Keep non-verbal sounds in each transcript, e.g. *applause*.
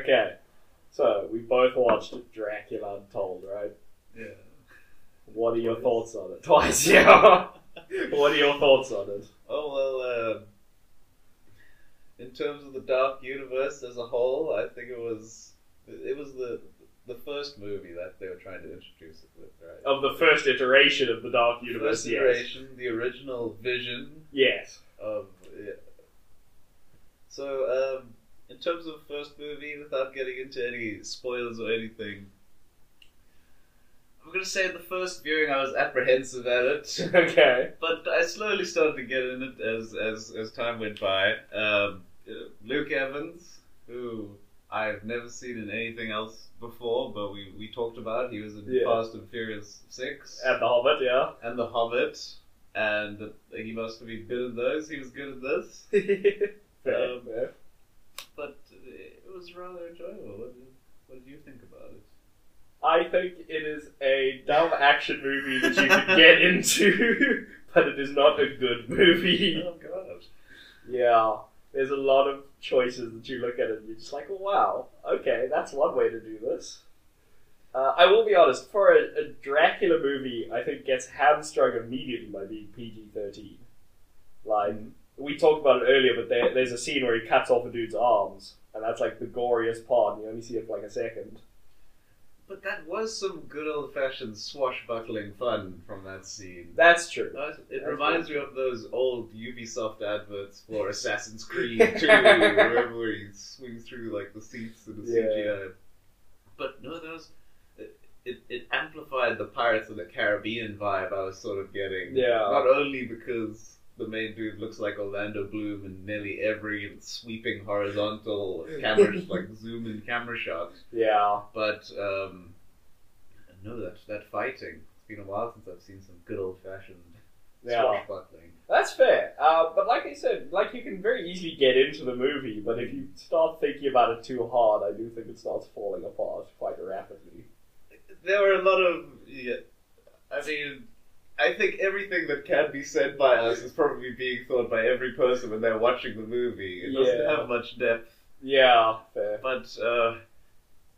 Okay, so we both watched Dracula Untold, right? Yeah. What are your thoughts on it? *laughs* Twice, yeah. what are your thoughts on it? Oh well. Um, in terms of the Dark Universe as a whole, I think it was it was the the first movie that they were trying to introduce it with, right? Of the first iteration of the Dark Universe, First yes. iteration, the original vision Yes. of it. So, um, in terms of first movie, without getting into any spoilers or anything, I'm gonna say in the first viewing I was apprehensive at it. *laughs* okay. But I slowly started to get in it as as, as time went by. Um, Luke Evans, who I've never seen in anything else before, but we, we talked about. He was in Yeah. Fast and Furious Six And the Hobbit, yeah. and The Hobbit, and he must have been good at those. He was good at this, *laughs* Fair, Um, fair. But it was rather enjoyable. What did, what did you think about it? I think it is a dumb action movie that you can get *laughs* into, *laughs* but it is not a good movie. Oh god! Yeah, there's a lot of choices that you look at it and you're just like, wow, okay, that's one way to do this. Uh, I will be honest, for a, a Dracula movie, I think gets hamstrung immediately by being PG 13. Like, Mhm. We talked about it earlier, but there, there's a scene where he cuts off a dude's arms, and that's like the goriest part, and you only see it for like a second. But that was some good old fashioned swashbuckling fun from that scene. That's true. It That's reminds me of those old Ubisoft adverts for *laughs* Assassin's Creed *laughs* 2, where he swings through like the seats and the Yeah. CGI. But no, those it, it, it amplified the Pirates of the Caribbean vibe I was sort of getting. Yeah. Not only because the main dude looks like Orlando Bloom in nearly every sweeping horizontal *laughs* camera, like zoom in camera shot, Yeah. but um, no, that that fighting. It's been a while since I've seen some good old fashioned Yeah. swashbuckling. That's fair. Uh, but like I said, like you can very easily get into the movie, but if you start thinking about it too hard, I do think it starts falling apart quite rapidly. There were a lot of. Yeah, I mean, I think everything that can be said by us is probably being thought by every person when they're watching the movie. It doesn't Yeah. have much depth, Yeah, fair. but uh,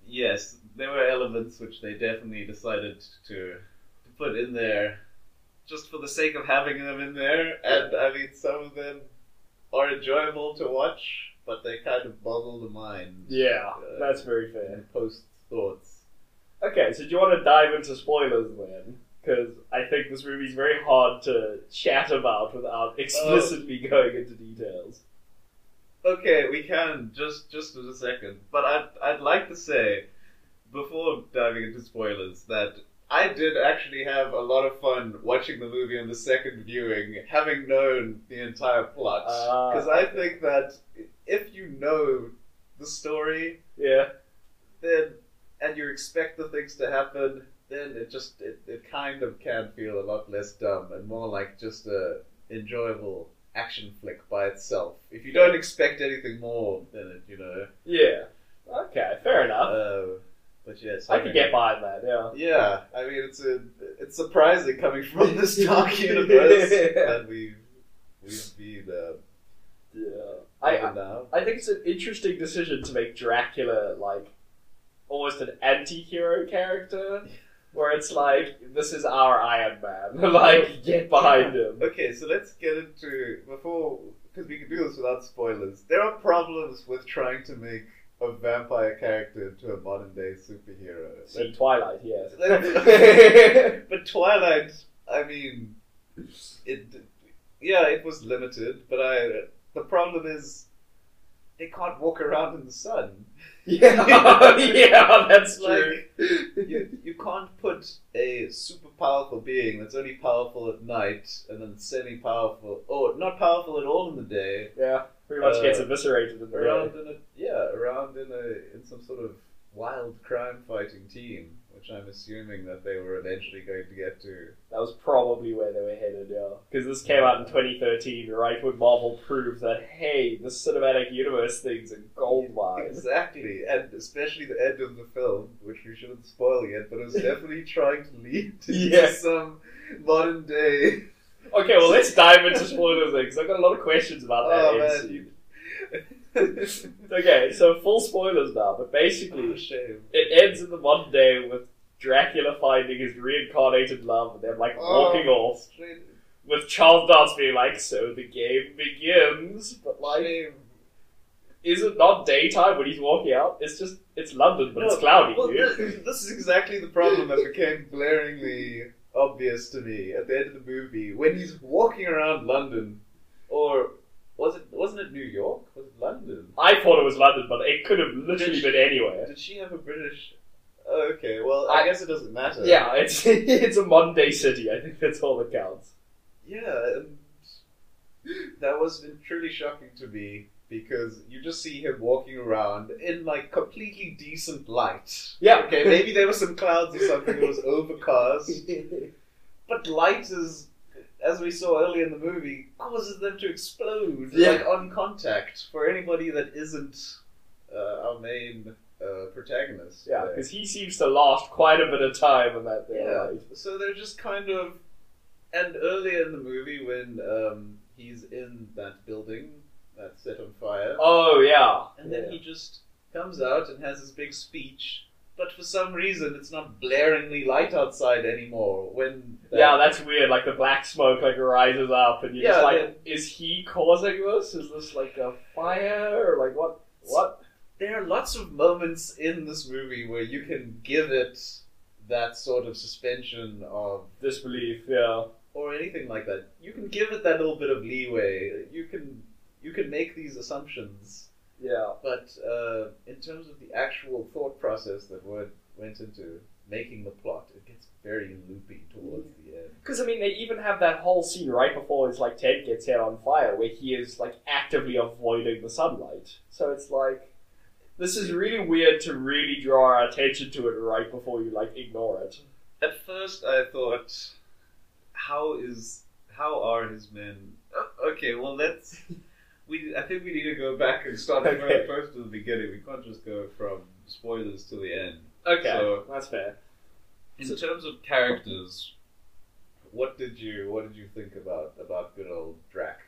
yes, there were elements which they definitely decided to, to put in there just for the sake of having them in there. And I mean, some of them are enjoyable to watch, but they kind of boggle the mind. Yeah, Uh, that's very fair. and post thoughts. Okay, so do you want to dive into spoilers then? Because I think this movie's very hard to chat about without explicitly going into details. Okay, we can just just in a second, but I'd I'd like to say before diving into spoilers that I did actually have a lot of fun watching the movie on the second viewing, having known the entire plot. Ah. Because I think that if you know the story, Yeah. then and you expect the things to happen, then it just it, it kind of can feel a lot less dumb and more like just a enjoyable action flick by itself. If you don't expect anything more than it, you know. Yeah. Okay, fair enough. Uh, but yes, I can get by that, yeah. Yeah, I mean it's a it's surprising coming from this *laughs* dark universe that we we've been uh, Yeah. I, now. I think it's an interesting decision to make Dracula like almost an anti-hero character, *laughs* where it's like this is our Iron Man, *laughs* like oh, get behind him. Okay, so let's get into before because we can do this without spoilers. There are problems with trying to make a vampire character into a modern day superhero. See Twilight, yes. *laughs* *laughs* but Twilight, I mean, it yeah, it was limited, but I the problem is they can't walk around in the sun. Yeah, *laughs* yeah, that's true. Like you, you can't put a super powerful being that's only powerful at night and then semi powerful or not powerful at all in the day yeah, pretty much Uh, gets eviscerated in the around day. in a yeah around in a in some sort of wild crime fighting team which I'm assuming that they were eventually going to get to. That was probably where they were headed, yeah. Because this came out in 2013, right when Marvel proved that hey, the cinematic universe thing's a gold mine. Exactly, and especially the end of the film, which we shouldn't spoil yet, but it was definitely *laughs* trying to lead to Yeah. some modern day. Okay, well let's dive into *laughs* spoilers because I've got a lot of questions about that. Oh end man, scene. you, Okay, so full spoilers now, but basically, Oh, shame. it ends in the one day with Dracula finding his reincarnated love and them like oh, walking Oh. off, Straight with Charles Dance being like, "So the game begins," but like, shame. is it not daytime when he's walking out? It's just it's London, but it's cloudy, well, dude. this is exactly the problem that became glaringly obvious to me at the end of the movie when he's walking around London, or was it wasn't it New York? Was it London? I thought it was London, but it could have literally Did been anywhere. Did she have a British? Oh, okay, well I, I- guess it doesn't matter. Yeah, it's *laughs* it's a Monday city. I think that's all that counts. yeah, and that was truly shocking to me because you just see him walking around in like completely decent light. Yeah. Okay, maybe there were some clouds or something. It was *laughs* overcast. But light is, as we saw earlier in the movie, causes them to explode Yeah. like on contact. For anybody that isn't uh, our main uh, protagonist. Yeah, because he seems to last quite a bit of time in that there. yeah. Right? So they're just kind of, and earlier in the movie when um, he's in that building that's set on fire, Oh yeah. and then yeah. he just comes out and has his big speech. But for some reason, it's not blaringly light outside anymore. When that- Yeah, that's weird. Like the black smoke like rises up, and you're just Yeah, like, then- is he causing this? Is this like a fire or like what? What? there are lots of moments in this movie where you can give it that sort of suspension of Disbelief. Yeah. or anything like that. You can give it that little bit of leeway. You can you can make these assumptions, Yeah. but uh, in terms of the actual thought process that went went into making the plot, it gets very loopy towards the end. Because I mean, they even have that whole scene right before it's like Ted gets set on fire, where he is like actively avoiding the sunlight. So it's like, this is really weird to really draw our attention to it right before you like ignore it. At first, I thought, how is how are his men? Uh, okay, well let's. We I think we need to go back and start from Okay. first to the beginning. We can't just go from spoilers to the end. Okay, So- that's fair. In So- terms of characters, what did you what did you think about about good old Drac?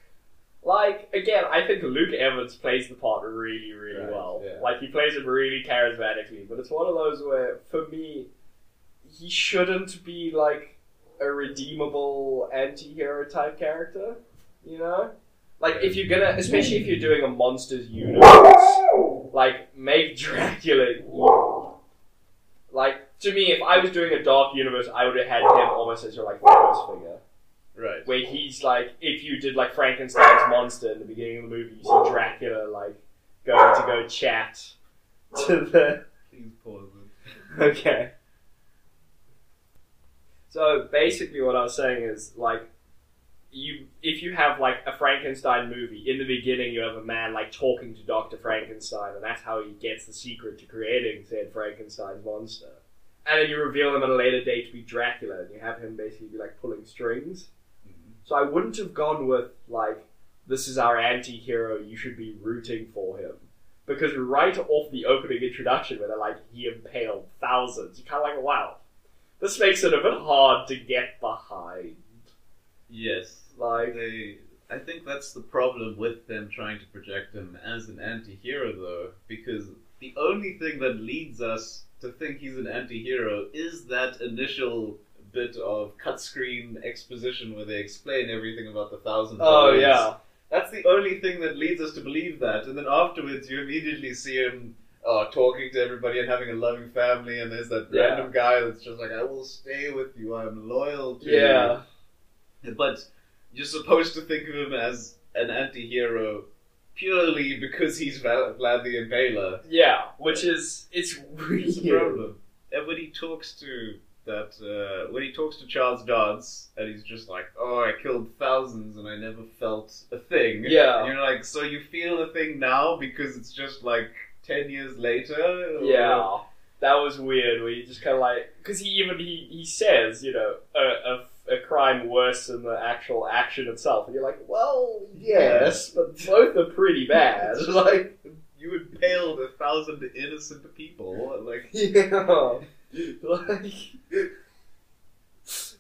Like again, I think Luke Evans plays the part really, really Right, well. yeah. Like he plays it really charismatically. But it's one of those where, for me, he shouldn't be like a redeemable anti-hero type character. You know, like if you're gonna, especially if you're doing a monsters universe, like make Dracula. Like to me, if I was doing a dark universe, I would have had him almost as your like Thanos figure Right. where he's like, if you did like Frankenstein's monster in the beginning of the movie, you see Dracula like going to go chat to the. Please pause it. Okay. So basically, what I was saying is like, you if you have like a Frankenstein movie in the beginning, you have a man like talking to Doctor Frankenstein, and that's how he gets the secret to creating said Frankenstein's monster. And then you reveal him at a later date to be Dracula, and you have him basically be like pulling strings. Mhm. So I wouldn't have gone with like this is our anti-hero, you should be rooting for him. Because right off the opening introduction where they're like he impaled thousands, you're kinda like, wow. This makes it a bit hard to get behind. Yes. Like They. I think that's the problem with them trying to project him as an anti-hero, though, because the only thing that leads us to think he's an anti-hero is that initial bit of cut screen exposition where they explain everything about the thousand. Oh Bones. yeah. That's the only thing that leads us to believe that. And then afterwards, you immediately see him uh, talking to everybody and having a loving family. And there's that Yeah. random guy that's just like, "I will stay with you. I'm loyal to Yeah. you." Yeah, but you're supposed to think of him as an anti-hero purely because he's Val- Vlad the Impaler. Yeah. Which is it's It's a weird. problem. And when he talks to that, uh, when he talks to Charles Dance, and he's just like, "Oh, I killed thousands and I never felt a thing." Yeah. And you're like, so you feel a thing now because it's just like ten years later? Or- Yeah, that was weird. Where you just kind of like, because he even he, he says, you know, a, a crime worse than the actual action itself, and you're like, well, yes, but both are pretty bad. *laughs* like, You impaled a thousand innocent people. Like, *laughs* yeah, like,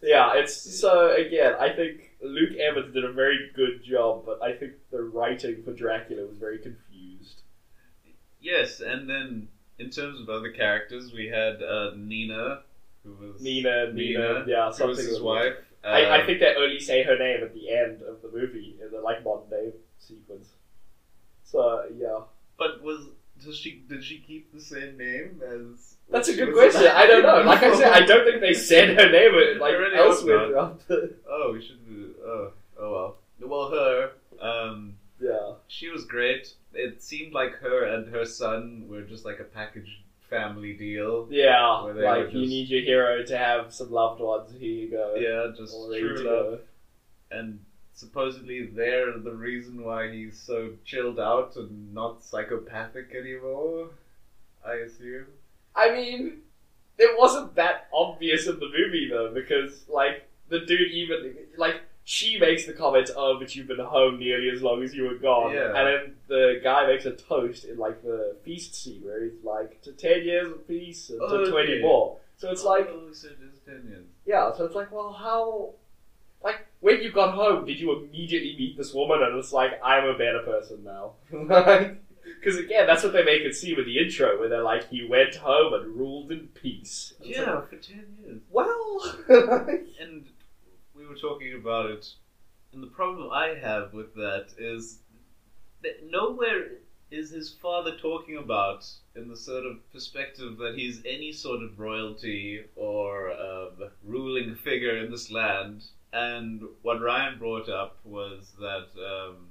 yeah. It's so again. I think Luke Evans did a very good job, but I think the writing for Dracula was very confused. Yes, and then in terms of other characters, we had uh, Nina, who was Nina, Nina, Nina, yeah, something. was his like- wife. I, I Um, think they only say her name at the end of the movie in the like modern day sequence. So yeah, But was does she did she keep the same name as? that's a good question. I don't know. Like I said, I don't think they said her name uh, *laughs* like really elsewhere. Oh, we should. do- Oh, oh well. Well, her. Um, Yeah, she was great. It seemed like her and her son were just like a package family deal. yeah. Like were you need your hero to have some loved ones. Here you go. Yeah, just true love. and supposedly they're the reason why he's so chilled out and not psychopathic anymore. I assume. I mean, it wasn't that obvious in the movie though, because like the dude even like she makes the comment, "Oh, but you've been home nearly as long as you were gone," Yeah. and then the guy makes a toast in like the feast scene where he's like, "To ten years of peace and to Okay. twenty more." So it's like, oh, so just ten years. yeah, so it's like, well, how? Like when you got home, did you immediately meet this woman and it's like, I'm a better person now? *laughs* Because again, that's what they make it seem in the intro, where they're like, he went home and ruled in peace. And it's like, Yeah, for ten years. well, *laughs* And we were talking about it, and the problem I have with that is that nowhere is his father talking about in the sort of perspective that he's any sort of royalty or um, ruling figure in this land. And what Ryan brought up was that. Um,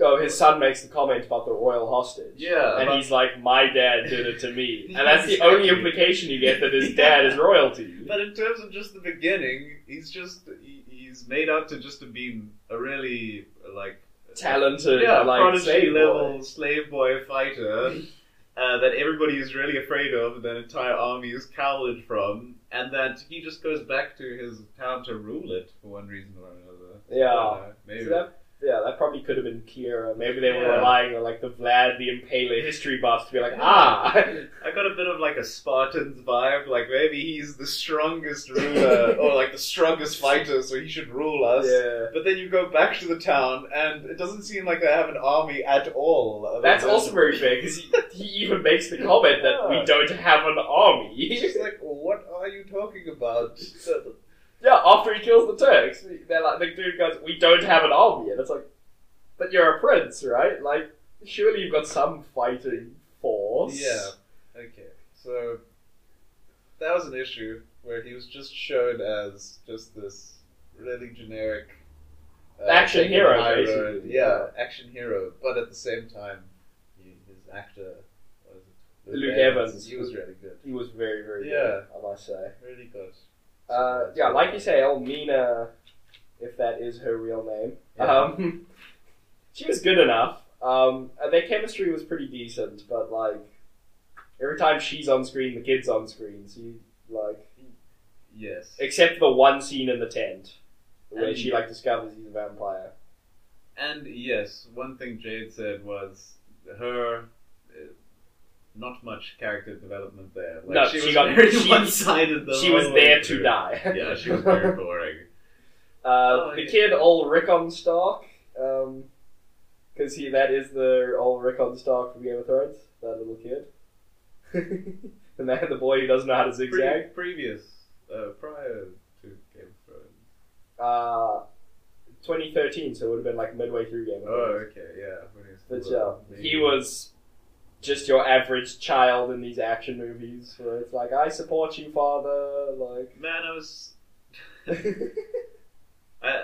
oh, his son makes the comment about the royal hostage. Yeah, and about- he's like, my dad did it to me, *laughs* and that's the only implication you get that his dad is royalty. But in terms of just the beginning, he's just he, he's made out to just to be a really like Talented, yeah, like prodigy slave boy. level slave boy fighter uh, that everybody is really afraid of, and that entire army is cowed from, and that he just goes back to his town to rule it for one reason or another. Yeah. I know, maybe. So that, yeah, that probably could have been clearer. Maybe they were Yeah. relying on like the Vlad the Impaler history buffs to be like, ah, *laughs* I got a bit of like a Spartans vibe, like maybe he's the strongest ruler *laughs* or like the strongest fighter, so he should rule us. yeah. But then you go back to the town, and it doesn't seem like they have an army at all. That's than- also very fair because he, he even makes the comment that Yeah. we don't have an army. He's just like, what are you talking about? *laughs* yeah, after he kills the Turks, they're like the dude goes, "We don't have an army," and it's like, but you're a prince, right? Like, surely you've got some fighting force. Yeah. Okay. So that was an issue where he was just shown as just this really generic uh, Action hero, basically. Yeah, action hero. But at the same time, he, his actor, it? Luke Evans. He was really good. He was very, very Yeah. good, I must say. Really good. Uh, yeah, like you say, Elmina, if that is her real name, Yeah. um, *laughs* she was good enough. Um, and their chemistry was pretty decent, but like every time she's on screen, the kid's on screen. So you like, Yes. except the one scene in the tent where And- she like discovers he's a vampire. And yes, one thing Jade said was her. Not much character development there. Like, No, she, she was got- very she- one-sided. The she was whole way there to through. die. Yeah, she was very *laughs* boring. Uh, Oh, the yeah. kid, old Rickon Stark, because he that is the old Rickon Stark from Game of Thrones. That little kid, *laughs* the man, the boy who doesn't know how to Pre- zigzag. previous, uh, prior to Game of Thrones. Uh, 2013, so it would have been like midway through Game of Thrones. Oh, Thrones. okay, yeah. He But yeah, a he was just your average child in these action movies, where it's like, I support you, father. Like, Man, I was. *laughs* I,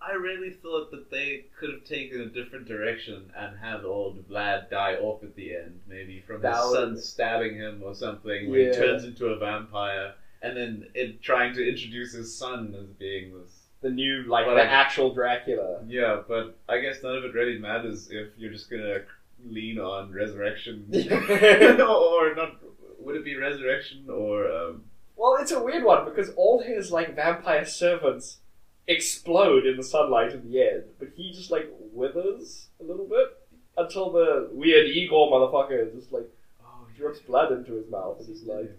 I really thought that they could have taken a different direction and had old Vlad die off at the end, maybe from his would- son stabbing him or something, when Yeah. he turns into a vampire, and then it trying to introduce his son as being this. the new, like Well, the like- actual Dracula. Yeah, but I guess none of it really matters if you're just gonna lean on resurrection, *laughs* *laughs* or not. Would it be resurrection or? Um, Well, it's a weird one because all his like vampire servants explode in the sunlight in the end, but he just like withers a little bit until the weird Igor motherfucker just like oh, drips blood into his mouth and he's like,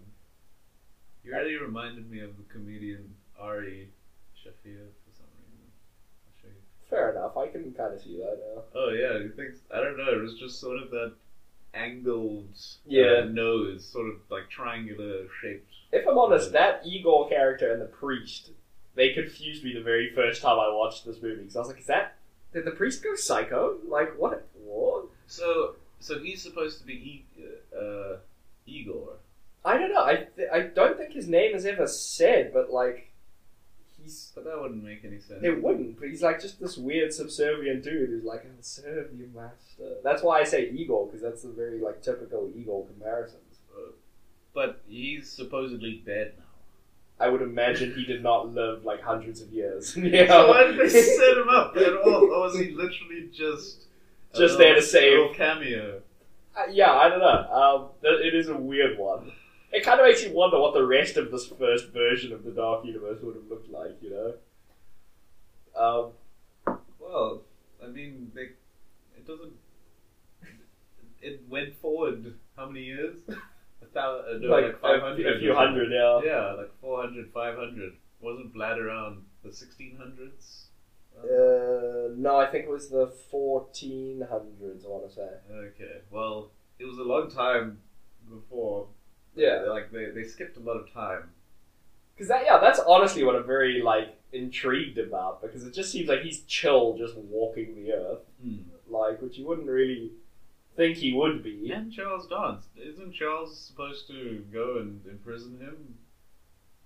You really reminded me of the comedian Ari Shaffir for some reason. I'll show you. Fair enough, I can kind of see that now. Oh yeah, he thinks I don't know. It was just sort of that angled Yeah. uh, nose, sort of like triangular shaped. If I'm honest, that Igor character and the priest, they confused me the very first time I watched this movie. Because I was like, is that. Did the priest go psycho? Like, what? What? So, so he's supposed to be e- uh, Igor. I don't know. I, th- I don't think his name is ever said, but like. He's. But that wouldn't make any sense. It wouldn't, but he's like just this weird subservient dude who's like, I'll serve you, master. That's why I say Igor, because that's a very like typical Igor comparisons. But he's supposedly dead now. I would imagine he did not live like hundreds of years. *laughs* yeah. So why did they set him up at all? Or was he literally just a Just there to little- save- little cameo? Uh, yeah, I don't know. Um, th- it is a weird one. It kind of makes you wonder what the rest of this first version of the Dark Universe would have looked like, you know? Um, Well, I mean, they, it doesn't. It went forward how many years? A thousand, no, like, like, five hundred. a, a few hundred, yeah. Yeah, like 400, 500. Wasn't Vlad around the sixteen hundreds? Uh, no, I think it was the 1400s, I want to say. Okay, well, it was a long time before. Yeah. like they, they skipped a lot of time. Because that, yeah, that's honestly what I'm very, like, intrigued about, because it just seems like he's chill just walking the earth, hmm. like, which you wouldn't really think he would be. And Charles Dance. Isn't Charles supposed to go and imprison him?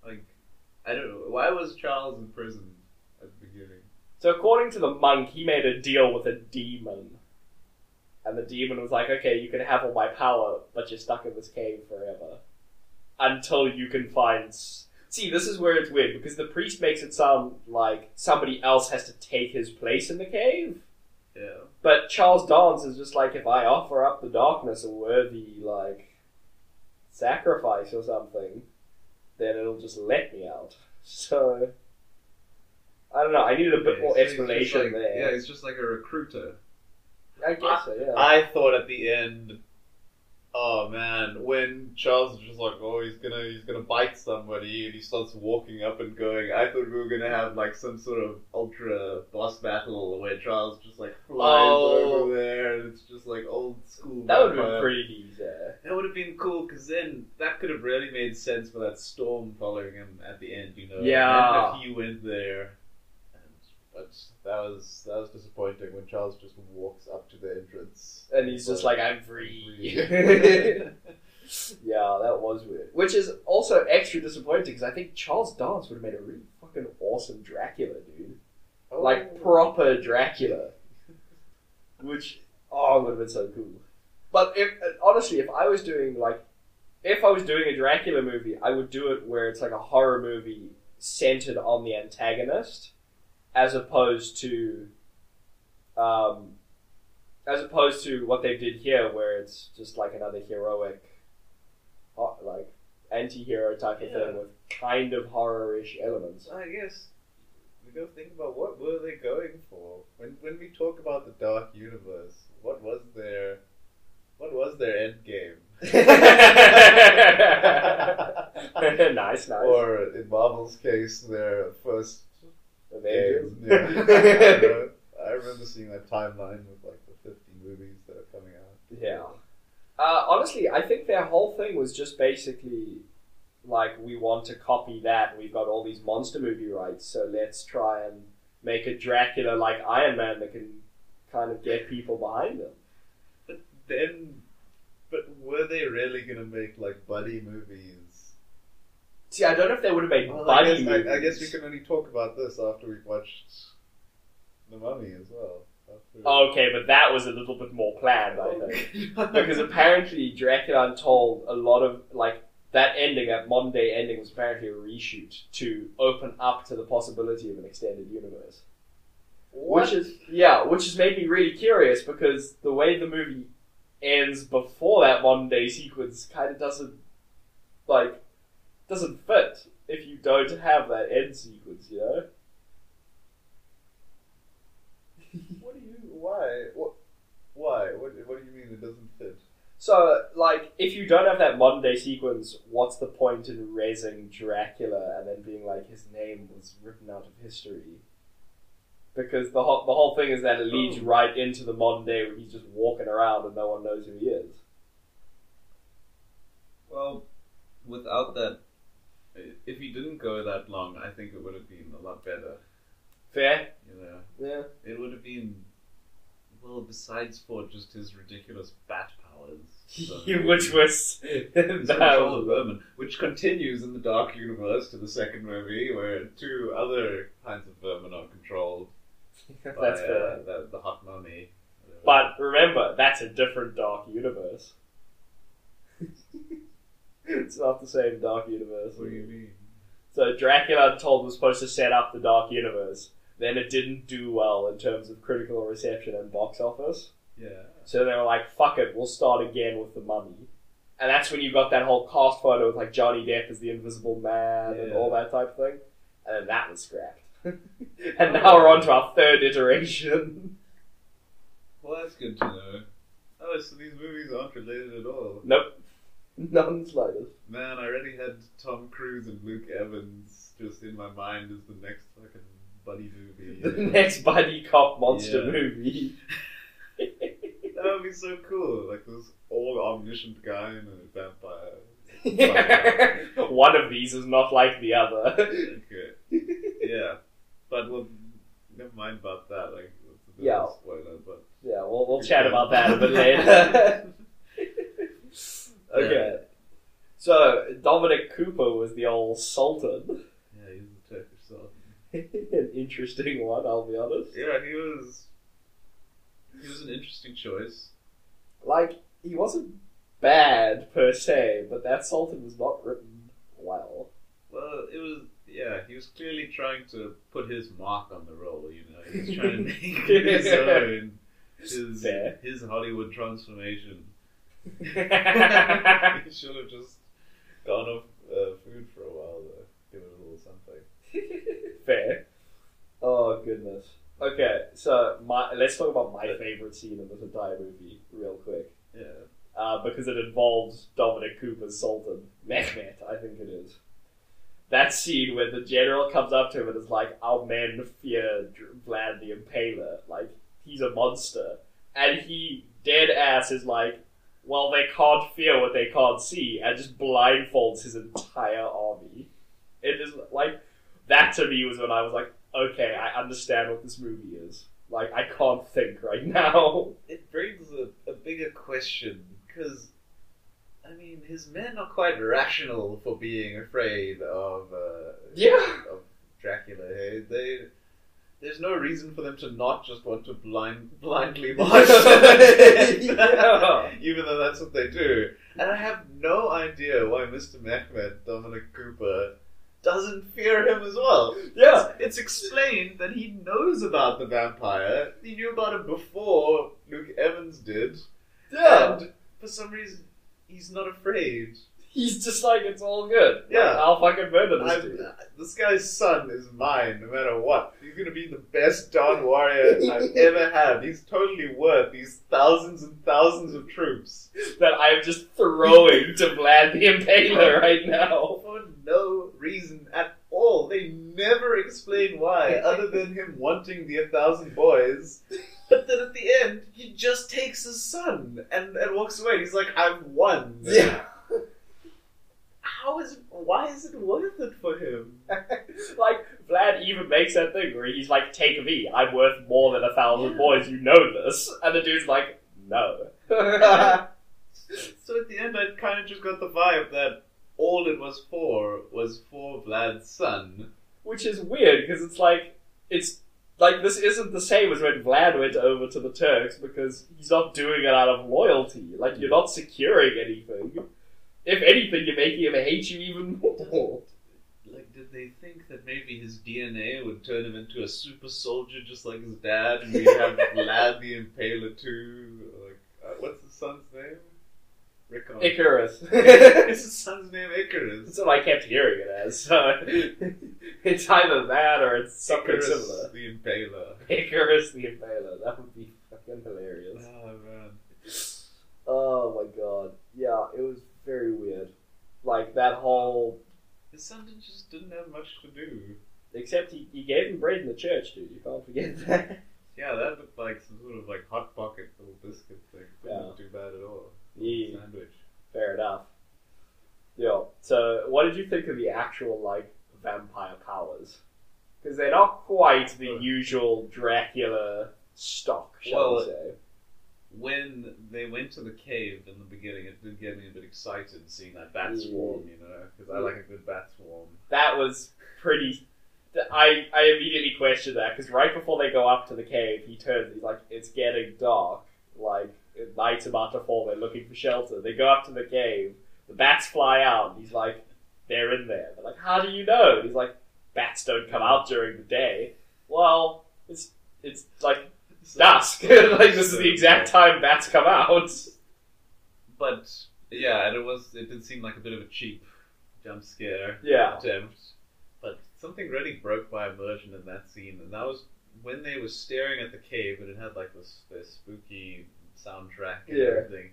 Like, I don't know. Why was Charles imprisoned at the beginning? So according to the monk, he made a deal with a demon. And the demon was like, okay, you can have all my power, but you're stuck in this cave forever. Until you can find... See, this is where it's weird, because the priest makes it sound like somebody else has to take his place in the cave. Yeah. But Charles Dance is just like, if I offer up the darkness a worthy, like, sacrifice or something, then it'll just let me out. *laughs* So... I don't know, I needed a bit Yeah, more so he's just explanation like- there. Yeah, he's just like a recruiter. I guess so, yeah. I thought at the end, oh man, when Charles is just like, oh, he's gonna he's gonna bite somebody, and he starts walking up and going. I thought we were gonna have like some sort of ultra boss battle where Charles just like flies Oh. over there, and it's just like old school. that would have been pretty yeah. That would have been cool because then that could have really made sense for that storm following him at the end. You know, Yeah. And if he went there, but that was that was disappointing when Charles just walks up to the entrance And he's just like, I'm free. *laughs* *laughs* Yeah, that was weird. Which is also extra disappointing because I think Charles Dance would have made a really fucking awesome Dracula, dude. Oh. Like, proper Dracula. Which, oh, would have been so cool. But if, honestly, if I was doing, like, if I was doing a Dracula movie, I would do it where it's like a horror movie centered on the antagonist, as opposed to, um, as opposed to what they did here, where it's just like another heroic, like anti-hero type of Yeah. thing with kind of horror-ish elements. I guess we gotta think about what were they going for when when we talk about the dark universe. What was their what was their end game? *laughs* *laughs* nice, nice. Or in Marvel's case, their first Avengers. *laughs* Yeah. I remember seeing that timeline with like the 50 movies that are coming out. Yeah. Uh, honestly, I think their whole thing was just basically like we want to copy that. We've got all these monster movie rights, so let's try and make a Dracula like Iron Man that can kind of get people behind them. But then, but were they really gonna make like buddy movies? See, I don't know if they would have made Well, I, buddy guess, I, I guess we can only talk about this after we've watched The Mummy as well. Oh, okay, but that was a little bit more planned, I think. *laughs* because apparently Dracula Untold, a lot of like that ending, that modern day ending, was apparently a reshoot to open up to the possibility of an extended universe. Which is yeah, which has made me really curious because the way the movie ends before that modern day sequence kind of doesn't like doesn't fit if you don't have that end sequence, you know? *laughs* what do you. Why? What? Why? What, what do you mean it doesn't fit? So, like, if you don't have that modern day sequence, what's the point in raising Dracula and then being like, his name was written out of history? Because the whole, the whole thing is that it leads Ooh. right into the modern day where he's just walking around and no one knows who he is. Well, without that if he didn't go that long, I think it would have been a lot better. Fair. You know, Yeah. it would have been well, besides for just his ridiculous bat powers, *laughs* so- *laughs* Which was *laughs* of vermin, which continues in the Dark Universe to the second movie, where two other kinds of vermin are controlled by That's fair. uh, the, the hot mummy. But remember, that's a different dark universe. It's not the same dark universe. what do you mean? So Dracula Untold was supposed to set up the dark universe. Then it didn't do well in terms of critical reception and box office. Yeah. So they were like, "Fuck it, we'll start again with the Mummy." And that's when you got that whole cast photo with like Johnny Depp as the Invisible Man and all that type of thing. And then that was scrapped. *laughs* *laughs* and now we're on to our third iteration. Well, that's good to know. Oh, so these movies aren't related at all. nope, *laughs* none slightest. Man, I already had Tom Cruise and Luke Evans just in my mind as the next fucking buddy movie. *laughs* The next buddy cop monster Yeah. movie. *laughs* That would be so cool. Like this all omniscient guy and a vampire. One of these is not like the other. Okay. Yeah. But we'll never mind about that. Like, it's a bit Yeah. of a spoiler, but. Yeah, we'll, we'll chat about that a bit later. Okay. So, Dominic Cooper was the old Sultan. Yeah, he's a Turkish sultan. *laughs* An interesting one, I'll be honest. Yeah, he was. He was an interesting choice. Like, he wasn't bad per se, but that Sultan was not written well. Well, it was. Yeah, he was clearly trying to put his mark on the role. You know, he was trying to make *laughs* his own. His Fair. his Hollywood transformation. *laughs* he should have just gone off uh, food for a while though. Give it a little something. *laughs* Fair. Oh goodness. Okay, so my let's talk about my favorite scene in this entire movie, real quick, Yeah. uh, because it involves Dominic Cooper's Sultan Mehmet. I think it is. That scene where the general comes up to him and is like, "Our men fear Dr- Vlad the Impaler. Like he's a monster," and he dead ass is like, "Well, they can't fear what they can't see," and just blindfolds his entire army. It is like that to me was when I was like, okay, I understand what this movie is. Like, I can't think right *laughs* now. It brings a, a bigger question because, I mean, his men are quite rational for being afraid of uh, Yeah. of Dracula. Hey, they there's no reason for them to not just want to blind blindly *laughs* march. Yeah. *laughs* Even though that's what they do, and I have no idea why Mr. Mehmet Dominic Cooper doesn't fear him as well. Yeah. It's explained that he knows about the vampire. He knew about it before Luke Evans did. Yeah. And for some reason, he's not afraid. He's just like, it's all good. Like, Yeah. I'll fucking murder this I'm, dude. this guy's son is mine, no matter what. He's gonna be the best Don warrior I've *laughs* ever had. He's totally worth these thousands and thousands of troops That I'm just throwing to Vlad the Impaler *laughs* right now. for no reason at all. They never explain why, other than him wanting the A Thousand Boys. But then at the end, he just takes his son and, and walks away. He's like, I've won. Yeah. How is why is it worth it for him? *laughs* like, Vlad even makes that thing where he's like, take me, I'm worth more than a thousand Yeah. boys, you know this. And the dude's like, no. *laughs* So at the end, I kind of just got the vibe that all it was for was for Vlad's son. Which is weird because it's like it's like this isn't the same as when Vlad went over to the Turks because he's not doing it out of loyalty. Like you're not securing anything. If anything, you're making him hate you even more. Like, did they think that maybe his DNA would turn him into a super soldier just like his dad, and we'd have *laughs* Vlad the Impaler too? Like, uh, what's his son's name? Rickon. Icarus. *laughs* Is his son's name Icarus? That's what I kept hearing it as. So *laughs* it's either that or it's something Icarus similar. the Impaler. Icarus the Impaler. That would be fucking hilarious. Oh man. Oh my god. Yeah, it was very weird. Like that whole His son didn't, just didn't have much to do. Except he, he gave him bread in the church, dude. You can't forget *laughs* that. Yeah, that looked like some sort of like hot pocket little biscuit thing. Yeah. Not too bad at all. Yeah. Sandwich. Fair enough. Yeah. So, what did you think of the actual like vampire powers? Because they're not quite the usual Dracula stock, shall Well, we say? When they went to the cave in the beginning, it did get me a bit excited seeing that bat Yeah. swarm, you know, because I mm. like a good bat swarm. That was pretty. I I immediately questioned that because right before they go up to the cave, he turns. He's like, "It's getting dark. Like night's about to fall. They're looking for shelter." They go up to the cave. The bats fly out. He's like, "They're in there." They're like, "How do you know?" And he's like, "Bats don't come out during the day." Well, it's it's like dusk. *laughs* like this is the exact time bats come out. But yeah, and it was it did seem like a bit of a cheap jump scare Yeah. attempt. But something really broke my immersion in that scene, and that was when they were staring at the cave, and it had like this this spooky soundtrack and Yeah. everything.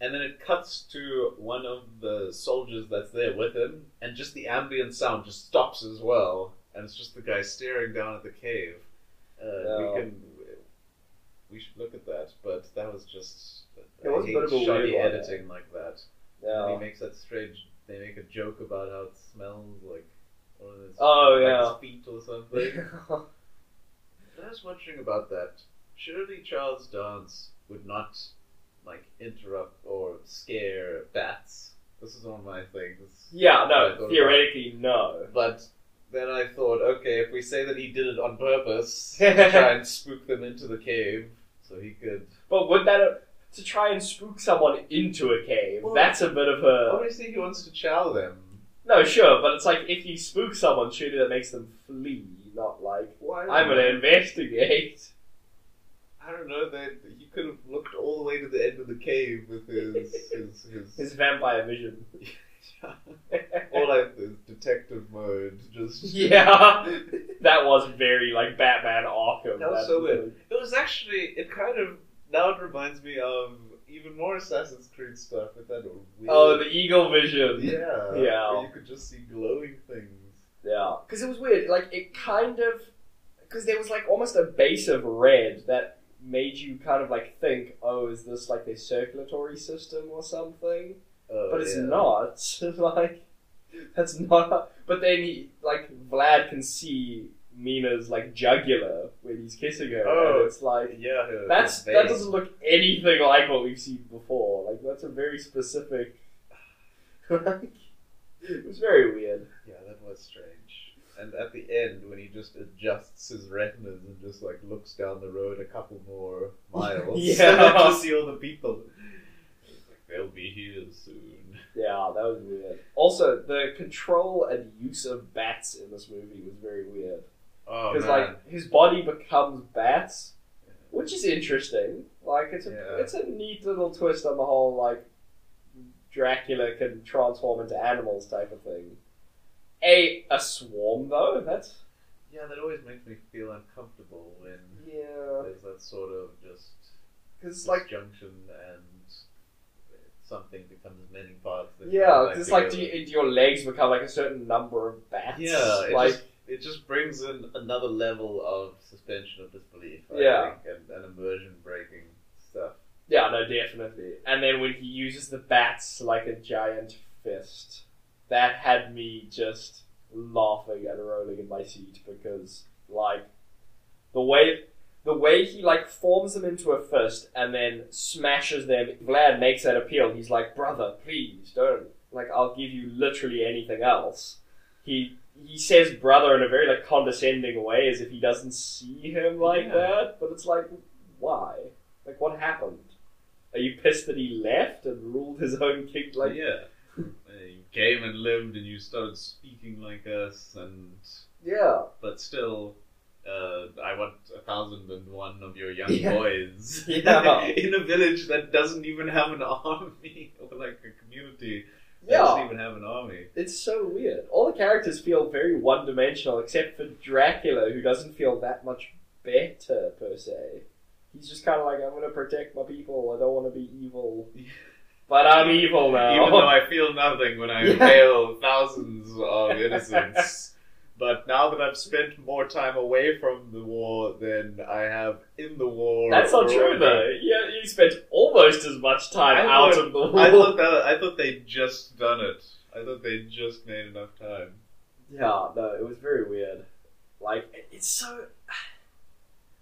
And then it cuts to one of the soldiers that's there with him, and just the ambient sound just stops as well, and it's just the guy staring down at the cave. Uh. We can we should look at that, but that was just It was a bit of a shoddy editing like that. And Yeah. he makes that strange. They make a joke about how it smells like one of his, Oh, like yeah. his feet or something. *laughs* I was wondering about that. Surely Charles Dance would not like interrupt or scare bats. This is one of my things. yeah. No. Theoretically, no. But then I thought, okay, if we say that he did it on purpose *laughs* to try and spook them into the cave, so he could. But would that uh, to try and spook someone into a cave? Well, that's a bit of a Obviously, he wants to chow them. no, sure. But it's like if you spook someone, surely that makes them flee, not like Why? I'm to investigate. I don't know. That he could have looked all the way to the end of the cave with his his his, *laughs* His vampire vision. *laughs* or like the detective mode. Just *laughs* yeah, that was very like Batman Arkham. That was so weird. It was actually it kind of now it reminds me of even more Assassin's Creed stuff with that weird. Oh, the eagle vision. yeah Yeah. where you could just see glowing things. Yeah, because it was weird. Like it kind of, because there was like almost a base of red that made you kind of like think, oh, is this like their circulatory system or something? Oh, But it's yeah. not. *laughs* like that's not. But then he like Vlad can see Mina's like jugular when he's kissing her, Oh, and it's like. Yeah, That's that doesn't look anything like what we've seen before. Like that's a very specific. *laughs* like, it was very weird. Yeah, that was strange. And at the end, when he just adjusts his retinas and just like looks down the road a couple more miles *laughs* Yeah. *laughs* to see all the people, he's like, they'll be here soon. Yeah, that was weird. Also, the control and use of bats in this movie was very weird Oh, because man, like his body becomes bats, which is interesting. Like it's a Yeah. it's a neat little twist on the whole like Dracula can transform into animals type of thing. A a swarm though. That's yeah, that always makes me feel uncomfortable when yeah. there's that sort of just Because like junction and something becomes many parts. yeah, it's like do, you, do your legs become like a certain number of bats? Yeah, like just it just brings in another level of suspension of disbelief. I Yeah. think, and, and immersion breaking stuff. Yeah, no, definitely. And then when he uses the bats like a giant fist, that had me just laughing and rolling in my seat because, like, the way the way he like forms them into a fist and then smashes them. Vlad makes that appeal. He's like, "Brother, please don't. Like, I'll give you literally anything else." He he says "brother" in a very like condescending way, as if he doesn't see him like Yeah. that. But it's like, why? Like, what happened? Are you pissed that he left and ruled his own king? Like, yeah, you came and lived, and you started speaking like us, and yeah, but still. Uh, I want a thousand and one of your young Yeah. boys *laughs* Yeah. *laughs* in a village that doesn't even have an army *laughs* or like a community yeah. doesn't even have an army. It's so weird. All the characters feel very one dimensional, except for Dracula, who doesn't feel that much better per se. He's just kind of like, I'm going to protect my people. I don't want to be evil, *laughs* but I'm evil now. Even though I feel nothing when I *laughs* Yeah. impale thousands of innocents. But now that I've spent more time away from the war than I have in the war, That's not true, though. Yeah, you spent almost as much time I out thought- of the war. I thought that I thought they'd just done it. I thought they'd just made enough time. Yeah, no, it was very weird. Like, it's so.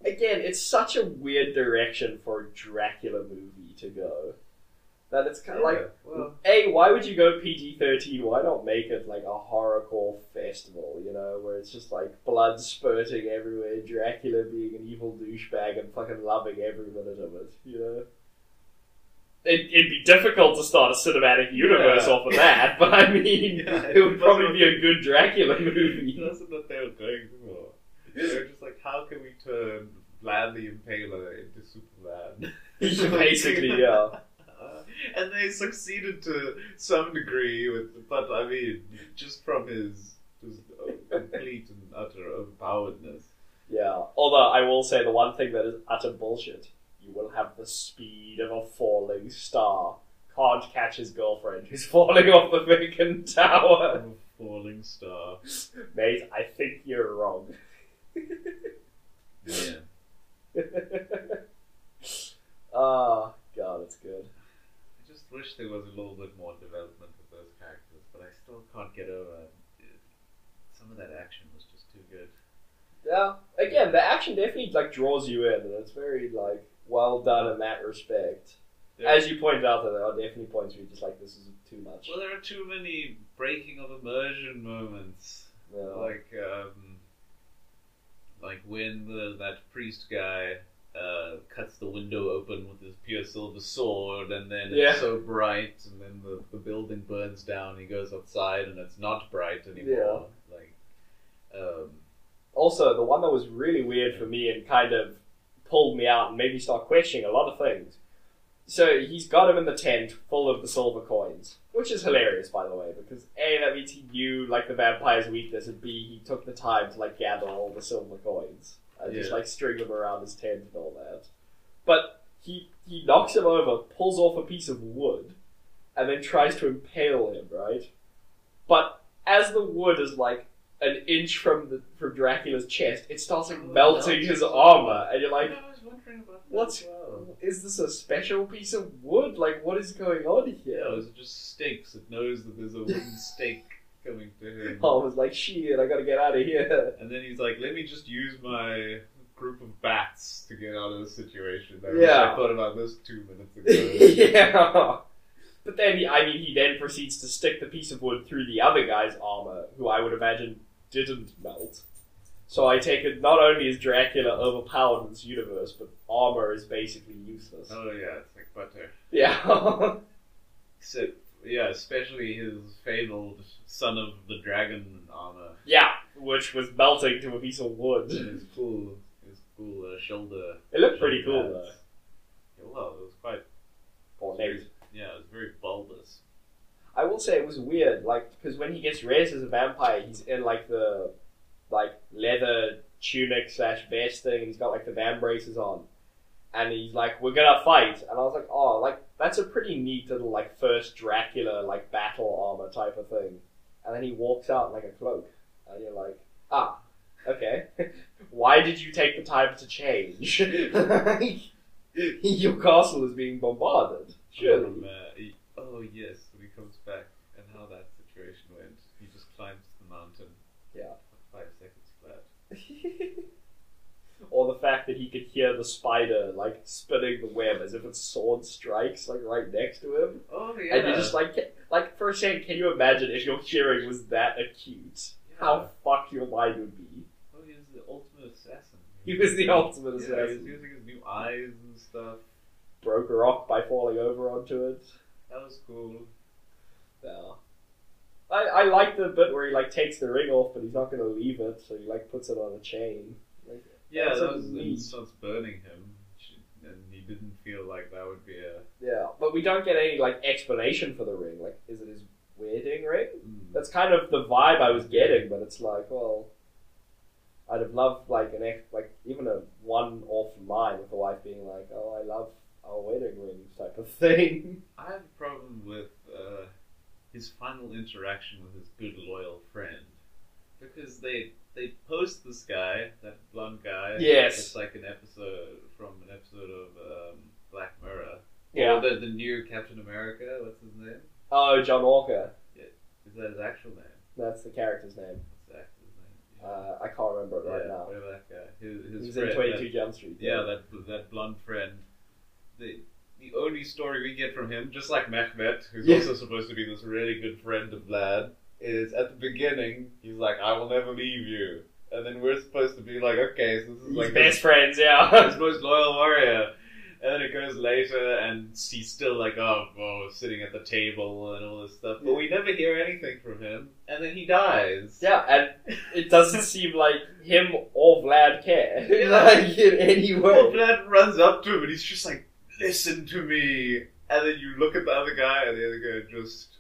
Again, it's such a weird direction for a Dracula movie to go. That it's kind of like, well, A, why would you go PG 13? Why not make it like a horrorcore festival, you know, where it's just like blood spurting everywhere, Dracula being an evil douchebag and fucking loving every minute of it, you know? It, it'd be difficult to start a cinematic universe Yeah. off of that, *laughs* but I mean, Yeah, it would probably be a good Dracula movie. That's what they were going for. They were just like, how can we turn Vlad the Impaler into Superman? *laughs* Basically, yeah. *laughs* And they succeeded to some degree with, but I mean, just from his just complete and utter overpoweredness. Yeah. Although I will say the one thing that is utter bullshit, you will have the speed of a falling star. Can't catch his girlfriend who's *laughs* falling off the vacant tower. A falling star. Mate, I think you're wrong. Yeah. *laughs* Ah, God, it's good. I wish there was a little bit more development with those characters, but I still can't get over it. Some of that action was just too good. Yeah. Again, the action definitely like draws you in, and it's very like well done in that respect. As you pointed out, though, there are definitely points where you're just like, this is too much. well, there are too many breaking of immersion moments. Yeah. like um, like when the that priest guy uh, cuts the window open with his pure silver sword, and then it's so bright, and then the, the building burns down. He goes outside, and it's not bright anymore. Like, um, Also, the one that was really weird for me and kind of pulled me out and made me start questioning a lot of things. So he's got him in the tent full of the silver coins, which is hilarious, by the way, because A, that means he knew like the vampire's weakness, and B, he took the time to like gather all the silver coins and just like string him around his tent and all that. But he he knocks him over, pulls off a piece of wood, and then tries to impale him, right? But as the wood is like an inch from the from Dracula's chest, it starts like oh, melting his his armor, and you're like, I was wondering about that what's well. is this a special piece of wood? Like, what is going on here?" Yeah, it just stinks. It knows that there's a wooden stake coming to him. *laughs* I was like, shit, I gotta get out of here. And then he's like, let me just use my group of bats to get out of this situation. I Yeah. I thought about this two minutes ago. *laughs* yeah. But then, he, I mean, he then proceeds to stick the piece of wood through the other guy's armor, who I would imagine didn't melt. So I take it not only is Dracula overpowered in this universe, but armor is basically useless. oh yeah, it's like butter. Yeah. *laughs* Except, yeah, especially his fabled son of the dragon armor. yeah, which was melting to a piece of wood. And his cool, his cool uh, shoulder. It looked pretty cool, shoulder though. pads. Yeah, well, it was quite. Ornate. Yeah, it was very bulbous. I will say it was weird, like because when he gets raised as a vampire, he's in like the like leather tunic slash vest thing, and he's got like the vambraces on, and he's like, "We're gonna fight," and I was like, "Oh, like that's a pretty neat little like first Dracula like battle armor type of thing," and then he walks out in like a cloak, and you're like, "Ah, okay, *laughs* why did you take the time to change? *laughs* *laughs* Your castle is being bombarded, surely." Um, uh, he- oh yes, when he comes back and how that situation went. He just climbs the mountain. Yeah. For five seconds flat. Or the fact that he could hear the spider like spinning the web as if its sword strikes like right next to him, Oh yeah. and you're just like, like for a second, can you imagine if your hearing was that acute? How fucked your mind would be. Oh, he was the ultimate assassin. *laughs* He was the ultimate Yeah, he was assassin. using his new eyes and stuff. Broke a rock by falling over onto it. That was cool. Yeah. I, I like the bit where he like takes the ring off, but he's not going to leave it, so he like puts it on a chain. Yeah, That's that was it starts burning him, and he didn't feel like that would be a. yeah, but we don't get any like explanation for the ring. Like, is it his wedding ring? Mm. That's kind of the vibe I was getting, but it's like, well, I'd have loved like an ex- like even a one-off line with the wife being like, "Oh, I love our wedding rings" type of thing. *laughs* I have a problem with uh, his final interaction with his good loyal friend because they they post this guy, that blonde guy. Yes. it's like an episode from an episode of um, Black Mirror. Yeah. Or the the new Captain America. What's his name? Oh, John Walker. Is Is that his actual name? That's the character's name. What's the actor's name? Uh, I can't remember it right yeah, now. whatever that guy. His, his He's friend, in 22 Jump Street. That, yeah, that that blonde friend. The the only story we get from him, just like Mehmet, who's Yeah. also supposed to be this really good friend of Vlad, is at the beginning he's like, "I will never leave you," and then we're supposed to be like, "Okay, so this is He's like best his, friends, *laughs* his yeah. most loyal warrior." And then it goes later, and he's still like, oh, oh, sitting at the table and all this stuff. But we never hear anything from him, and then he dies. yeah, and it doesn't seem like him or Vlad care. *laughs* *laughs* Like, in any Well, way. Vlad runs up to him and he's just like, "Listen to me." And then you look at the other guy, and the other guy just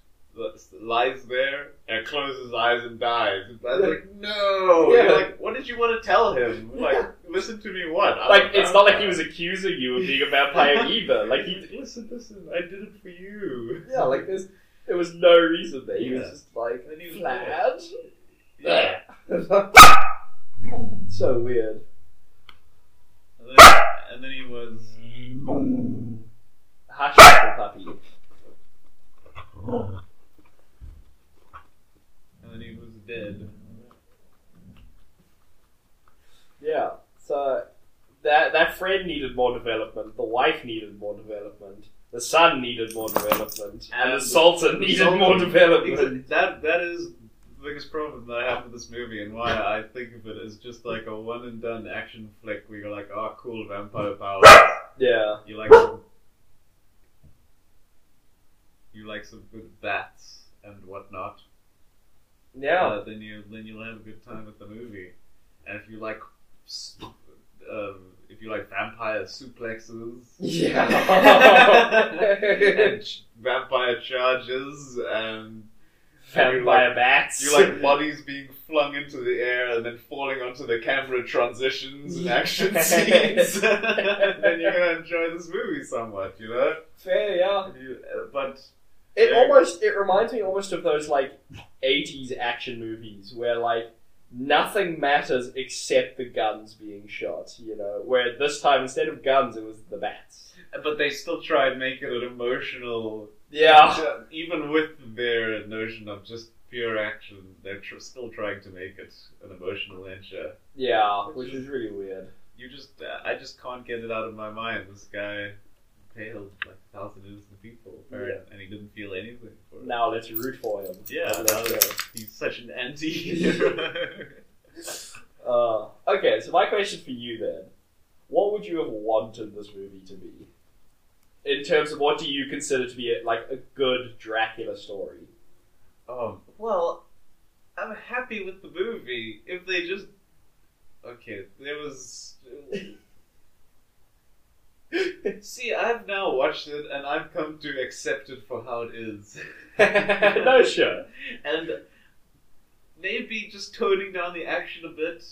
lies there and closes his eyes and dies. And Vlad's like, "No!" Yeah. You're like, what did you want to tell him? Like, listen to me. What? I'm Like, a it's not like he was accusing you of being a vampire *laughs* either. Like, he. listen, listen. I did it for you. Yeah, like, there's. There was no reason there. He was just like, And he was Vlad? Yeah. *laughs* so weird. And then, and then he was. Hush, little puppy. *laughs* And then he was dead. Yeah. So that that friend needed more development. The wife needed more development. The son needed more development, and, And the Sultan needed Sultan- more development. Exa- That that is the biggest problem that I have with this movie, and why I think of it as just like a one and done action flick where you're like, oh, cool, vampire powers. Yeah. You like some, you like some good bats and whatnot. Yeah. Uh, then you then you'll have a good time with the movie. And if you like, um, if you like vampire suplexes, Yeah. *laughs* and ch- vampire charges, and Vampire bats. you like bodies being flung into the air and then falling onto the camera transitions and action *laughs* scenes, *laughs* then you're gonna enjoy this movie somewhat, you know. Fair, yeah. You- uh, but It Yeah. almost it reminds me almost of those like eighties action movies where like nothing matters except the guns being shot, you know. Where this time instead of guns it was the bats. but they still try and make it an emotional Yeah. *laughs* even with their notion of just pure action, they're tr- still trying to make it an emotional venture. Yeah, which is really weird. You just, uh, I just can't get it out of my mind. This guy impaled like a thousand innocent people, apparently, and he didn't feel anything for it. Now let's root for him. Yeah, he's such an anti-hero. *laughs* Uh, okay, so my question for you then: What would you have wanted this movie to be? In terms of what do you consider to be a, like a good Dracula story? um, well, I'm happy with the movie. If they just, okay, there was. *laughs* See, I've now watched it and I've come to accept it for how it is. *laughs* no, sure. And maybe just toning down the action a bit,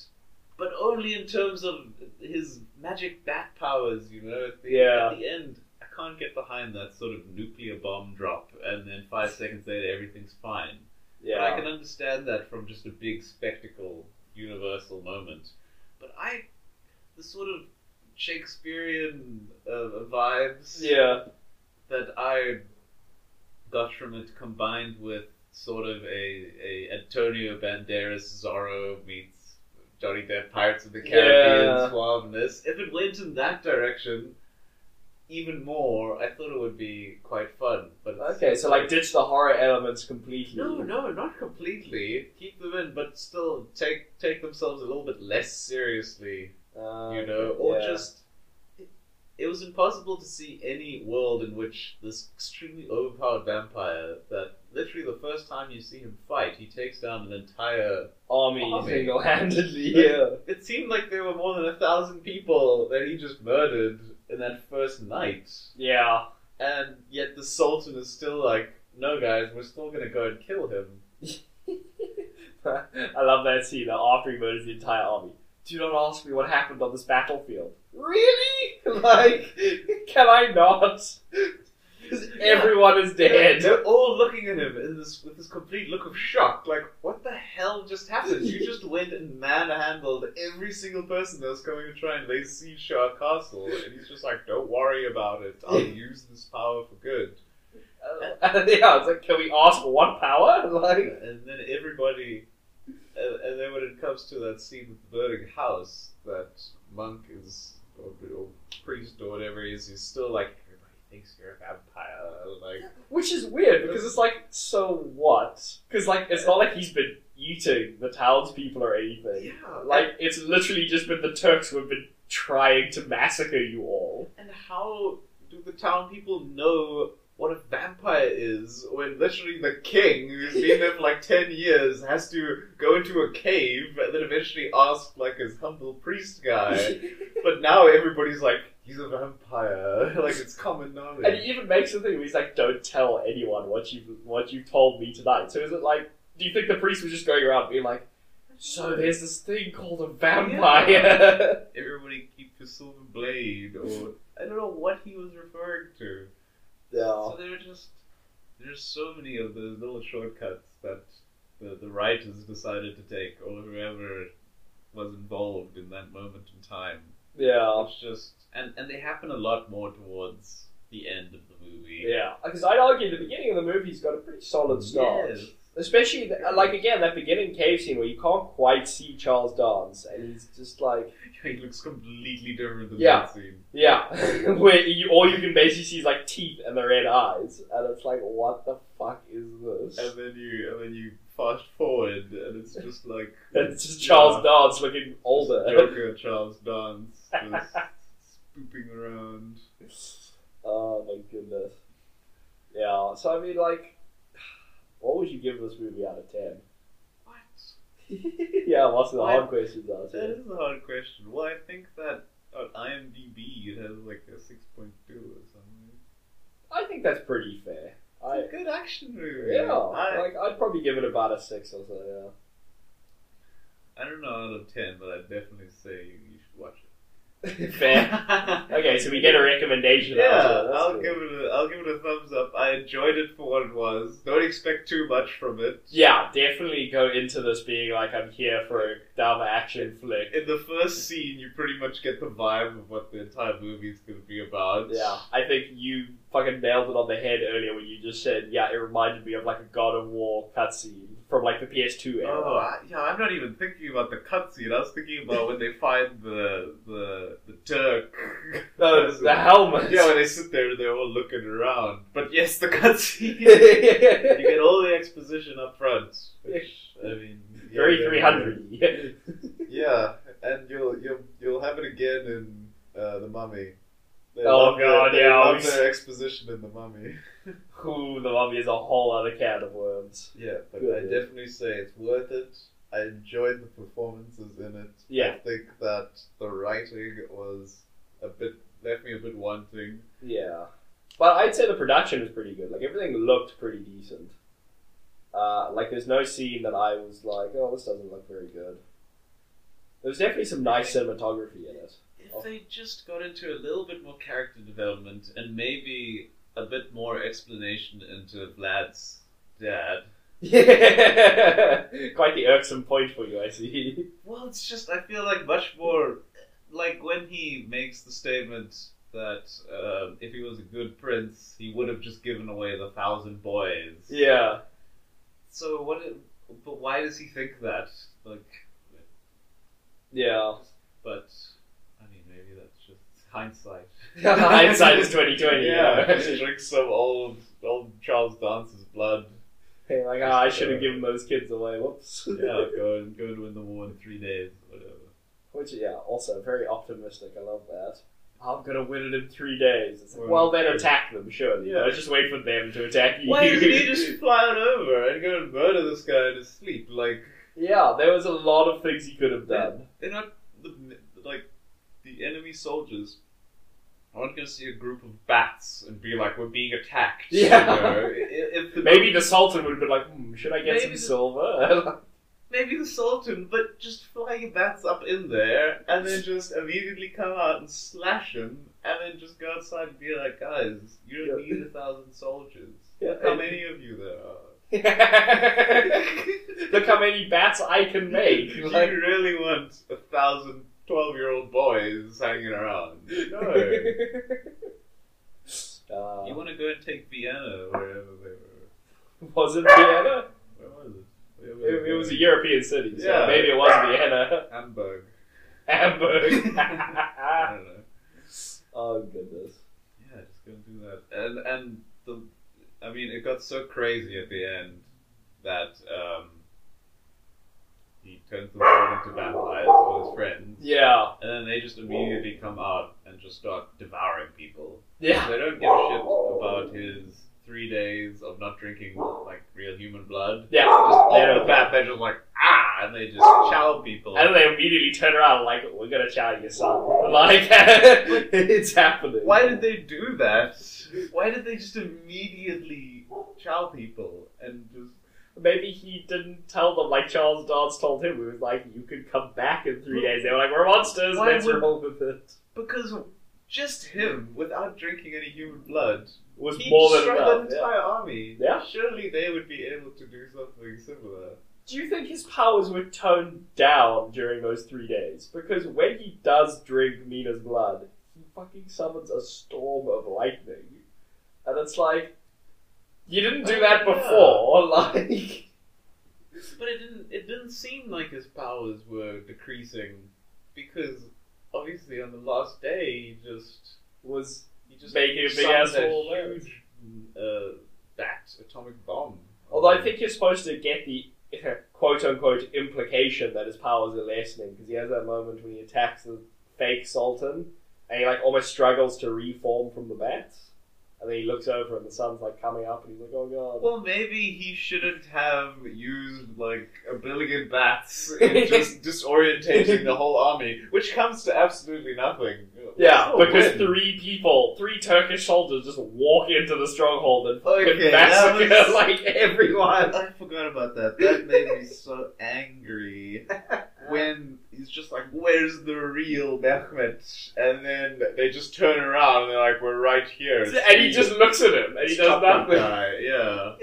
but only in terms of his magic bat powers, you know? At the, Yeah. At the end, I can't get behind that sort of nuclear bomb drop, and then five seconds later, everything's fine. But I can understand that from just a big spectacle, universal moment. But I, the sort of Shakespearean uh, vibes Yeah. that I got from it, combined with sort of a, a Antonio Banderas Zorro meets Johnny Depp Pirates of the Caribbean Yeah. suaveness. If it went in that direction, even more, I thought it would be quite fun. But Okay, so like ditch the horror elements completely. no, no, not completely. Keep them in, but still take take themselves a little bit less seriously, Uh, you know, or yeah. just. It, it was impossible to see any world in which this extremely overpowered vampire that literally the first time you see him fight, he takes down an entire. army, Army. single-handedly. Yeah. It seemed like there were more than a thousand people that he just murdered in that first night, Yeah. and yet the Sultan is still like, "No, guys, we're still gonna go and kill him." *laughs* I love that scene after he murders the entire army. Do not ask me what happened on this battlefield. Really? *laughs* Like, can I not? Because everyone is dead. They're all looking at him in this with this complete look of shock. Like, what the hell just happened? You just *laughs* went and manhandled every single person that was coming to try and lay siege to our castle, and he's just like, "Don't worry about it. I'll *laughs* use this power for good." Uh, yeah, it's like, can we ask for one power? Like, and then everybody, and, and then when it comes to that scene with the burning house, that monk is or, or priest or whatever he is, he's still like everybody thinks you're a vampire. Like which is weird because it's like, so what? Because like, it's not like he's been eating the townspeople or anything. yeah, Like, it's literally just been the Turks who have been trying to massacre you all. And how do the town people know what a vampire is when literally the king, who's been there for like 10 years, has to go into a cave and then eventually ask like his humble priest guy? *laughs* but now everybody's like, he's a vampire. *laughs* like it's common knowledge. And he even makes the thing where he's like, "Don't tell anyone what you what you told me tonight." So is it like, do you think the priest was just going around being like, "So there's this thing called a vampire"? *laughs* Everybody keep your silver blade, or I don't know what he was referring to. Yeah. So there are just there's so many of those little shortcuts that the, the writers decided to take, or whoever was involved in that moment in time. Yeah. It's just and and they happen a lot more towards the end of the movie. Yeah. Because I'd argue the beginning of the movie's got a pretty solid start. Yes. Especially, the, uh, like, again, that beginning cave scene where you can't quite see Charles Dance, and he's just like, *laughs* He looks completely different than Yeah. that scene. yeah. *laughs* where you, all you can basically see is, like, teeth and the red eyes, and it's like, what the fuck is this? And then you and then you fast forward and it's just like *laughs* it's just Charles Dance looking older. Joker Charles Dance just spooping around. Oh my goodness. Yeah, so I mean, like, what would you give this movie out of 10? What? *laughs* *laughs* yeah, what's the Why- hard questions out That is a hard question. Well, I think that on IMDb it has like a 6.2 or something. I think that's pretty fair. I, It's a good action movie. yeah, I, like, I'd probably give it about a 6 or so, Yeah. I don't know out of 10, but I'd definitely say you should watch it. *laughs* fair. Okay, so we get a recommendation Yeah, out of it. That's I'll good. give it a I'll give it a thumbs up. I enjoyed it for what it was. Don't expect too much from it. Yeah, definitely go into this being like, I'm here for a dumb action flick. In the first scene, you pretty much get the vibe of what the entire movie is going to be about. Yeah, I think you fucking nailed it on the head earlier when you just said, yeah, it reminded me of like a God of War cutscene from like the PS2 era. Oh, I, yeah. I'm not even thinking about the cutscene. I was thinking about when they find the the the Turk. No, the *laughs* helmet. Yeah, when they sit there, they're all looking around. But yes, the *laughs* cutscene. *laughs* you get all the exposition up front. Which, I mean, yeah, Very yeah, 300 Yeah, and you'll you'll you'll have it again in uh, the Mummy. They Oh, their- God, they yeah, love their exposition in the Mummy. *laughs* Ooh, the mummy is a whole other can of worms. Yeah, but Good. I definitely say it's worth it. I enjoyed the performances in it. Yeah. I think that the writing was a bit left me a bit wanting. Yeah. But I'd say the production was pretty good. Like, everything looked pretty decent. Uh, like, there's no scene that I was like, oh, this doesn't look very good. There's definitely some nice cinematography in it. If Oh. they just got into a little bit more character development and maybe a bit more explanation into Vlad's dad. Yeah, *laughs* quite the irksome point for you, I see. *laughs* Well, it's just I feel like much more like when he makes the statement that uh, if he was a good prince, he would have just given away the thousand boys. Yeah, So what? But why does he think that? Like, yeah. but I mean, maybe that's just hindsight. Hindsight is twenty twenty. Yeah, Yeah, *laughs* he drinks some old old Charles Dance's blood. Hey, like ah, I should have given those kids away. Whoops. *laughs* Yeah, go and go and win the war in three days, whatever. Which yeah, also very optimistic. I love that. I'm gonna win it in three days. Like, Well, then attack them, surely. Yeah. Just wait for them to attack you. Why doesn't he *laughs* just fly on over and go and murder this guy in his sleep? Like yeah, there was a lot of things he could have done. they're not the like the enemy soldiers. Aren't going to see a group of bats and be like, "We're being attacked." Yeah. You know? *laughs* If- if the- Maybe the Sultan would have been like, hmm, should I get Maybe some the- silver? *laughs* maybe the Sultan, but just fly your bats up in there and then just immediately come out and slash them, and then just go outside and be like, "Guys, you don't Yeah. need a thousand soldiers. Yeah. How many of you there are?" *laughs* Look how many bats I can make. Do Like, you really want a thousand 12 year old boys hanging around? No. Uh, You want to go and take Vienna, wherever they were. was it Vienna? Where was it? Where It, it was a? European city, so Yeah. maybe it was Vienna. Hamburg. Hamburg. *laughs* I *laughs* don't know. oh goodness. Yeah, just go and do that. And and the, I mean, it got so crazy at the end that um, he turns the world into vampires, all his friends, Yeah. and then they just immediately come out and just start devouring people. Yeah. They don't give a shit about his three days of not drinking like real human blood. Yeah. Just off They the bat, they're just like ah, and they just chow people. And they immediately turn around like, we're gonna chow your son. *laughs* Like, *laughs* it's happening. Why did they do that? Why did they just immediately chow people and just Maybe he didn't tell them like Charles Dance told him. He was like, you could come back in three days. They were like, we're monsters, Why let's would- roll with it. because just him without drinking any human blood Was he more than destroyed enough. the yeah. entire army. Yeah. Surely they would be able to do something similar. Do you think his powers were toned down during those three days? Because when he does drink Mina's blood, he fucking summons a storm of lightning. And it's like, you didn't do Oh, that yeah. before, *laughs* like. But it didn't. It didn't seem like his powers were decreasing because obviously on the last day he just Was he just Making a big summoned ass a full of huge uh, bat atomic bomb. Although I think you're supposed to get the *laughs* quote unquote implication that his powers are lessening because he has that moment when he attacks the fake Sultan and he like almost struggles to reform from the bats. And then he looks over and the sun's like coming up and he's like, oh god. Well, maybe he shouldn't have used like a billion bats *laughs* in just disorientating the whole army, which comes to absolutely nothing. yeah, What's because win? three people, three Turkish soldiers just walk into the stronghold and Okay, massacre was- *laughs* like everyone. I forgot about that. That made me so angry. *laughs* when he's just like, "Where's the real Mehmet?" And then they just turn around and they're like, "We're right here." And he just looks at him and he does that nothing. guy, Yeah,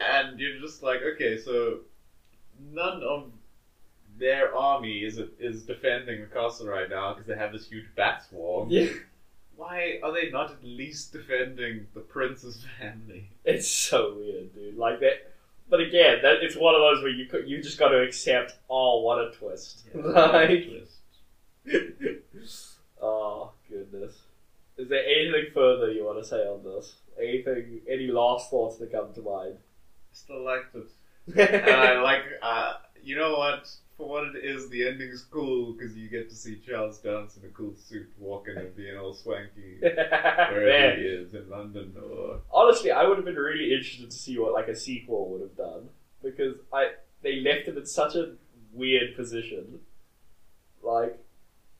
*laughs* and you're just like, okay, so none of their army is is defending the castle right now because they have this huge bat swarm. Yeah. Why are they not at least defending the prince's *laughs* family? It's so weird, dude. Like that. But again, that it's one of those where you could, you just got to accept. Oh, what a twist! *laughs* like, *laughs* oh goodness. Is there anything further you want to say on this? Anything? Any last thoughts that come to mind? I Still liked it. *laughs* and I like, uh, you know what? For what it is, the ending's cool because you get to see Charles Dance in a cool suit walking and being all swanky wherever Man. he is in London or. Honestly, I would have been really interested to see what like a sequel would have done because I they left him in such a weird position, like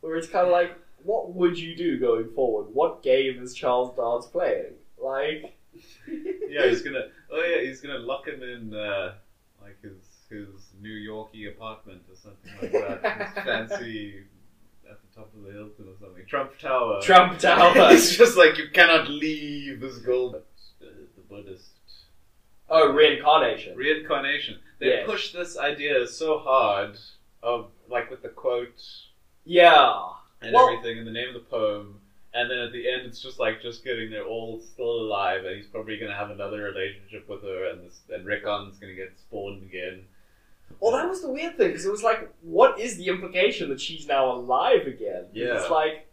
where it's kind of like, what would you do going forward? What game is Charles Dance playing? Like, *laughs* Yeah, he's gonna. Oh yeah, he's gonna lock him in uh, like his his New Yorkie apartment or something like that. *laughs* his fancy at the top of the Hilton or something. Trump Tower. Trump Tower. *laughs* it's just like you cannot leave this gold. The, the Buddhist oh, reincarnation. reincarnation. They Yes. push this idea so hard of like with the quote Yeah. and Well- everything in the name of the poem. And then at the end, it's just like just kidding. They're all still alive, and he's probably gonna have another relationship with her, and this, and Rickon's gonna get spawned again. Well, that was the weird thing because it was like, what is the implication that she's now alive again? Yeah. It's like,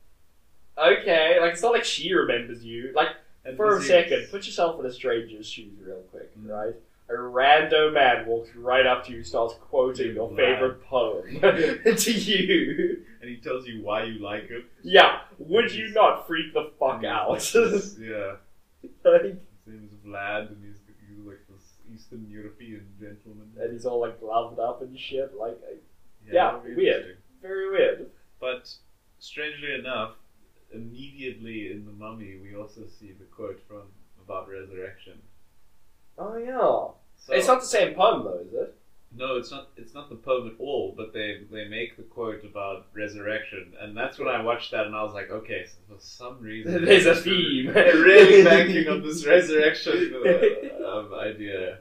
okay, like it's not like she remembers you. Like And for a second, put yourself in a stranger's shoes real quick, Mm. right? A rando man walks right up to you, starts quoting your Wow. favorite poem *laughs* *laughs* to you. and he tells you why you like it. Yeah, would you not freak the fuck out? like *laughs* yeah, Like, his name is Vlad, and he's, he's like this Eastern European gentleman. and he's all like gloved up and shit. Like, yeah, that'd weird. very weird. But strangely enough, immediately in the Mummy, we also see the quote from about resurrection. Oh yeah. So, It's not the same poem though, is it? No, it's not. It's not the poem at all. But they they make the quote about resurrection, and that's when I watched that, and I was like, okay, so for some reason *laughs* There's a theme. really banking on this resurrection uh, *laughs* um, idea.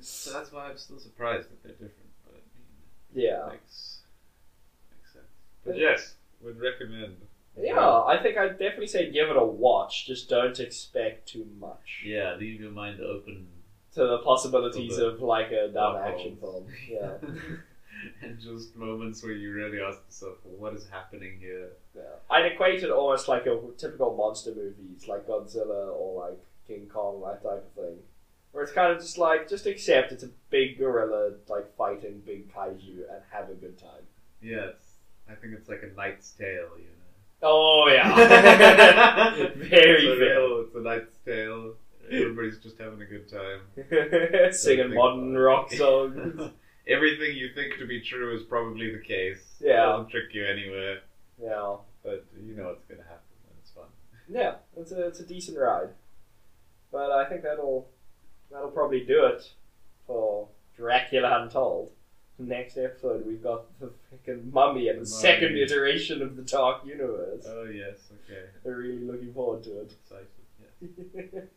So that's why I'm still surprised that they're different. But I mean, Yeah. makes makes sense. But yes, would recommend Yeah, I think I'd definitely say give it a watch. Just don't expect too much. Yeah, leave your mind open. To the possibilities of like a dumb action film. Yeah. *laughs* and just moments where you really ask yourself, well, what is happening here? yeah. I'd equate it almost like a typical monster movies, like Godzilla or like King Kong, that type of thing. Where it's kind of just like, just accept it's a big gorilla, like fighting big kaiju and have a good time. Yes, I think it's like a Knight's Tale, you know. Oh, yeah. *laughs* Very it's a fair. real, it's a Knight's Tale. Everybody's just having a good time. *laughs* Singing modern rock *laughs* songs. Everything you think to be true is probably the case. Yeah. it'll trick you anywhere, Yeah. but you know what's going to happen and it's fun. Yeah, it's a it's a decent ride, but I think that'll that'll probably do it for Dracula Untold. Next episode, we've got the freaking mummy and the second iteration of the Dark Universe. Oh, yes, okay. We're really looking forward to Excited, yes. *laughs* it.